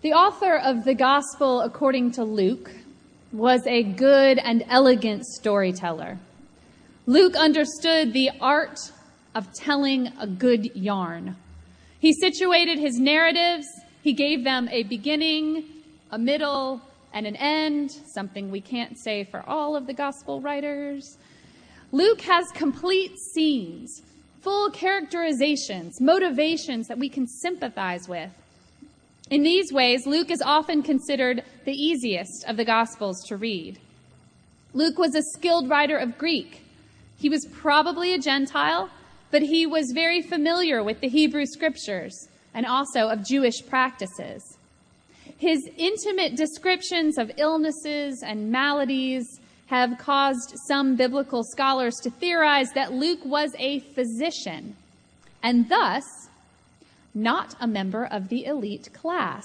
The author of the Gospel according to Luke was a good and elegant storyteller. Luke understood the art of telling a good yarn. He situated his narratives, he gave them a beginning, a middle, and an end, something we can't say for all of the gospel writers. Luke has complete scenes, full characterizations, motivations that we can sympathize with. In these ways, Luke is often considered the easiest of the Gospels to read. Luke was a skilled writer of Greek. He was probably a Gentile, but he was very familiar with the Hebrew scriptures and also of Jewish practices. His intimate descriptions of illnesses and maladies have caused some biblical scholars to theorize that Luke was a physician and thus not a member of the elite class.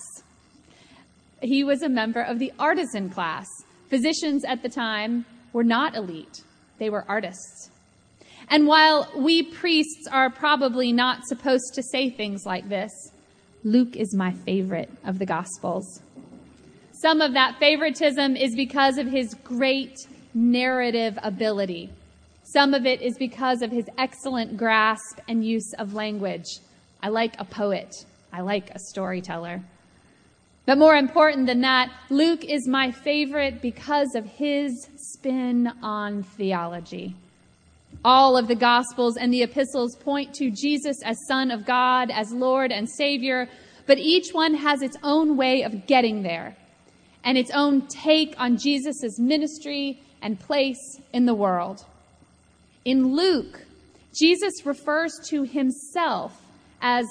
He was a member of the artisan class. Physicians at the time were not elite, they were artists. And while we priests are probably not supposed to say things like this, Luke is my favorite of the Gospels. Some of that favoritism is because of his great narrative ability. Some of it is because of his excellent grasp and use of language. I like a poet. I like a storyteller. But more important than that, Luke is my favorite because of his spin on theology. All of the Gospels and the epistles point to Jesus as Son of God, as Lord and Savior, but each one has its own way of getting there and its own take on Jesus' ministry and place in the world. In Luke, Jesus refers to himself as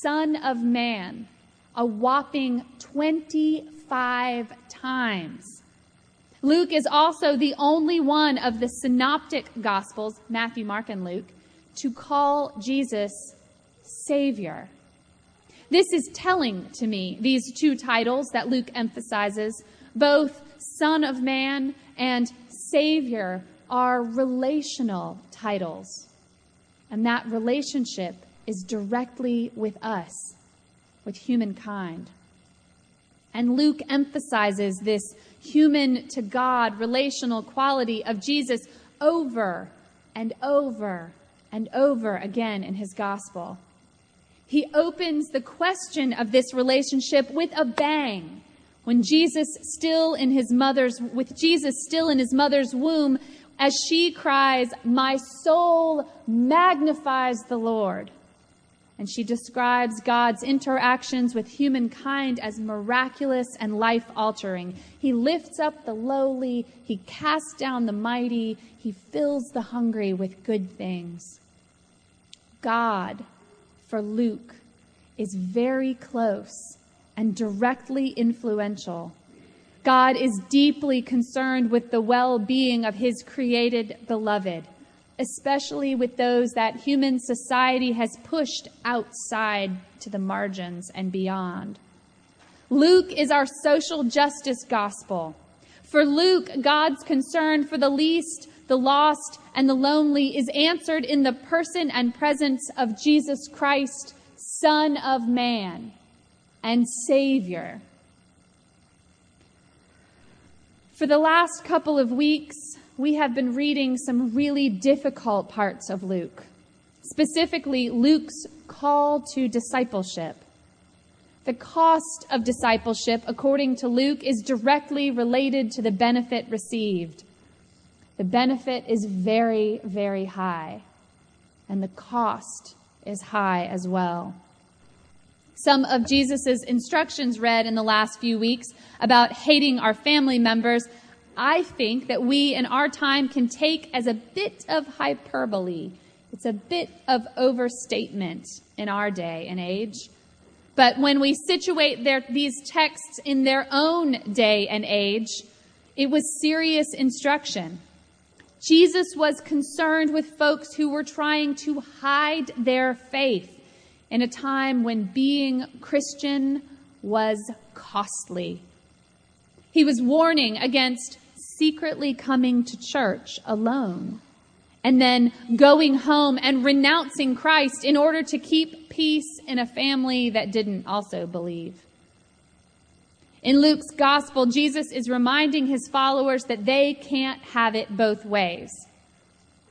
Son of Man a whopping 25 times. Luke is also the only one of the synoptic gospels, Matthew, Mark, and Luke, to call Jesus Savior. This is telling to me, these two titles that Luke emphasizes, both Son of Man and Savior, are relational titles. And that relationship is directly with us, with humankind. And Luke emphasizes this human to God relational quality of Jesus over and over and over again in his gospel. He opens the question of this relationship with a bang. When Jesus still in his mother's, with Jesus still in his mother's womb, as she cries, My soul magnifies the Lord. And she describes God's interactions with humankind as miraculous and life altering. He lifts up the lowly, he casts down the mighty, he fills the hungry with good things. God, for Luke, is very close and directly influential. God is deeply concerned with the well being of his created beloved especially with those that human society has pushed outside to the margins and beyond. Luke is our social justice gospel. For Luke, God's concern for the least, the lost, and the lonely is answered in the person and presence of Jesus Christ, Son of Man and Savior. For the last couple of weeks, we have been reading some really difficult parts of Luke, specifically Luke's call to discipleship. The cost of discipleship, according to Luke, is directly related to the benefit received. The benefit is very, very high, and the cost is high as well. Some of Jesus' instructions read in the last few weeks about hating our family members I think that we in our time can take as a bit of hyperbole. It's a bit of overstatement in our day and age. But when we situate their, these texts in their own day and age, it was serious instruction. Jesus was concerned with folks who were trying to hide their faith in a time when being Christian was costly. He was warning against secretly coming to church alone and then going home and renouncing Christ in order to keep peace in a family that didn't also believe. In Luke's gospel, Jesus is reminding his followers that they can't have it both ways.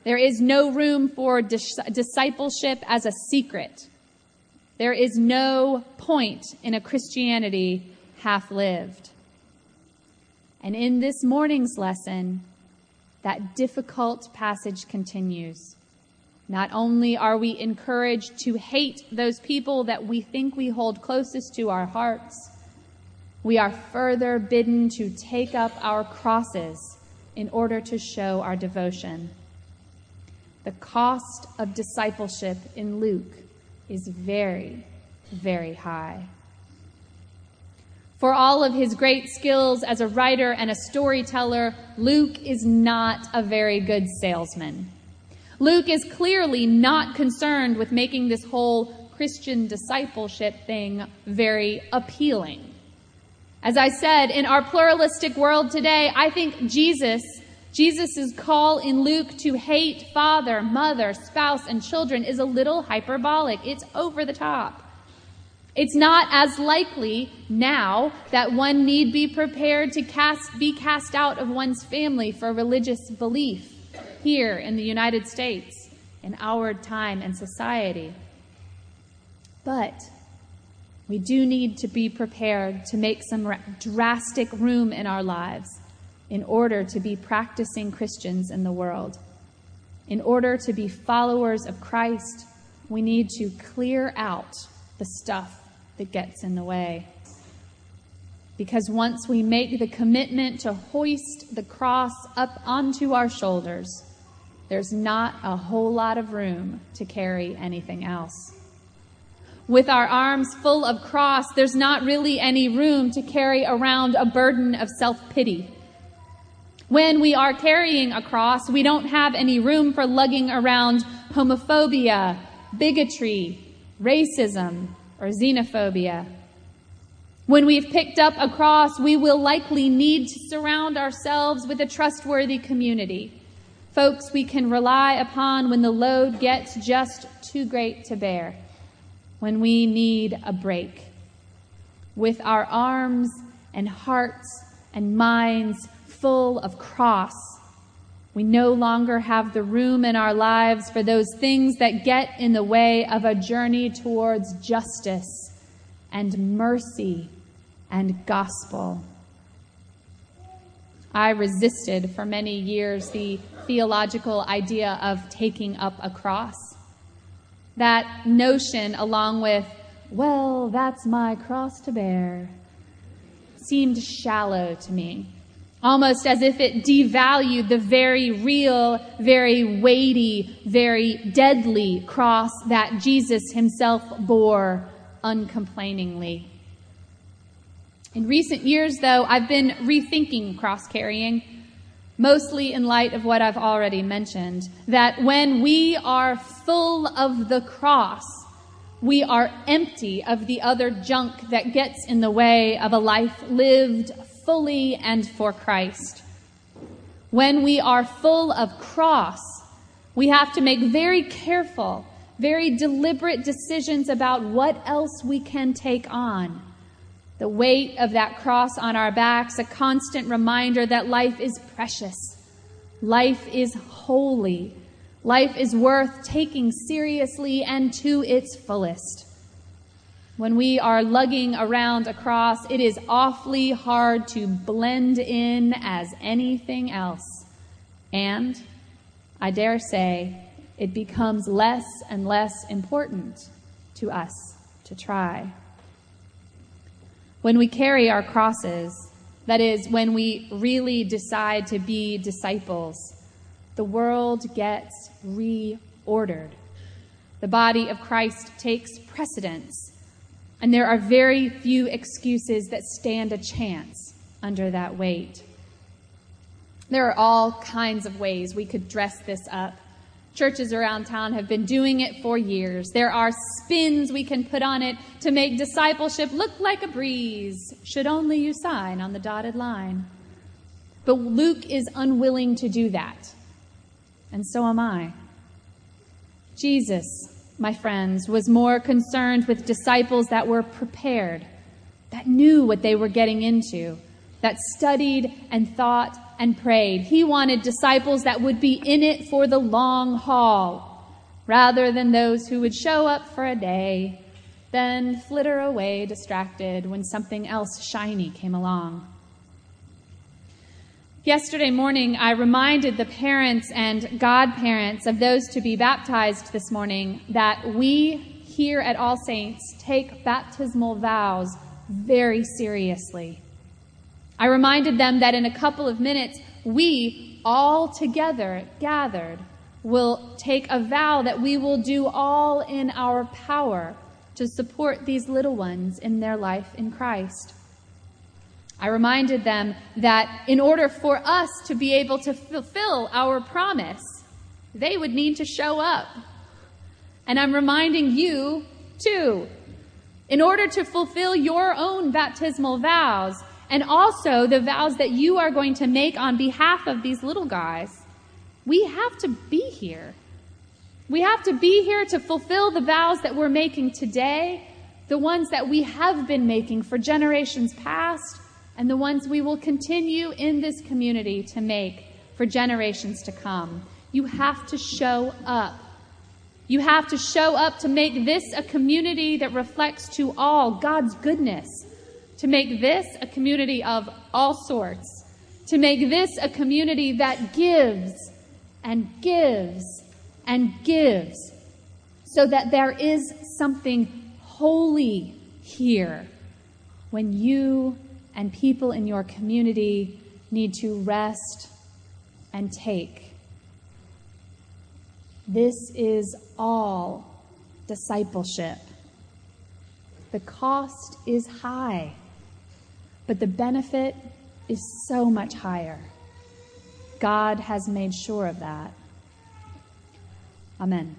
There is no room for dis- discipleship as a secret. There is no point in a Christianity half lived. And in this morning's lesson, that difficult passage continues. Not only are we encouraged to hate those people that we think we hold closest to our hearts, we are further bidden to take up our crosses in order to show our devotion. The cost of discipleship in Luke is very, very high. For all of his great skills as a writer and a storyteller, Luke is not a very good salesman. Luke is clearly not concerned with making this whole Christian discipleship thing very appealing. As I said, in our pluralistic world today, I think Jesus Jesus' call in Luke to hate father, mother, spouse, and children is a little hyperbolic. It's over the top. It's not as likely now that one need be prepared to cast, be cast out of one's family for religious belief here in the United States, in our time and society. But we do need to be prepared to make some drastic room in our lives in order to be practicing Christians in the world. In order to be followers of Christ, we need to clear out the stuff that gets in the way. Because once we make the commitment to hoist the cross up onto our shoulders, there's not a whole lot of room to carry anything else. With our arms full of cross, there's not really any room to carry around a burden of self pity when we are carrying a cross, we don't have any room for lugging around homophobia, bigotry, racism, or xenophobia. When we've picked up a cross, we will likely need to surround ourselves with a trustworthy community. Folks we can rely upon when the load gets just too great to bear, when we need a break. With our arms and hearts and minds full of cross. We no longer have the room in our lives for those things that get in the way of a journey towards justice and mercy and gospel. I resisted for many years the theological idea of taking up a cross. That notion, along with, well, that's my cross to bear, seemed shallow to me almost as if it devalued the very real, very weighty, very deadly cross that Jesus himself bore uncomplainingly. In recent years, though, I've been rethinking cross carrying, mostly in light of what I've already mentioned, that when we are full of the cross, we are empty of the other junk that gets in the way of a life lived fully and for Christ. When we are full of cross, we have to make very careful, very deliberate decisions about what else we can take on. The weight of that cross on our backs, a constant reminder that life is precious. Life is holy. Life is worth taking seriously and to its fullest. When we are lugging around a cross, it is awfully hard to blend in as anything else. And I dare say it becomes less and less important to us to try. When we carry our crosses, that is, when we really decide to be disciples, the world gets reordered. The body of Christ takes precedence and there are very few excuses that stand a chance under that weight. There are all kinds of ways we could dress this up. Churches around town have been doing it for years. There are spins we can put on it to make discipleship look like a breeze, should only you sign on the dotted line. But Luke is unwilling to do that. And so am I. Jesus my friends, was more concerned with disciples that were prepared, that knew what they were getting into, that studied and thought and prayed. He wanted disciples that would be in it for the long haul, rather than those who would show up for a day, then flitter away distracted when something else shiny came along. Yesterday morning, I reminded the parents and godparents of those to be baptized this morning that we here at All Saints take baptismal vows very seriously. I reminded them that in a couple of minutes, we all together gathered will take a vow that we will do all in our power to support these little ones in their life in Christ. I reminded them that in order for us to be able to fulfill our promise, they would need to show up. And I'm reminding you too. In order to fulfill your own baptismal vows, and also the vows that you are going to make on behalf of these little guys, we have to be here. We have to be here to fulfill the vows that we're making today, the ones that we have been making for generations past, and the ones we will continue in this community to make for generations to come. You have to show up. You have to show up to make this a community that reflects to all God's goodness, to make this a community of all sorts, to make this a community that gives and gives and gives, so that there is something holy here when you and people in your community need to rest and take. This is all discipleship. The cost is high, but the benefit is so much higher. God has made sure of that. Amen.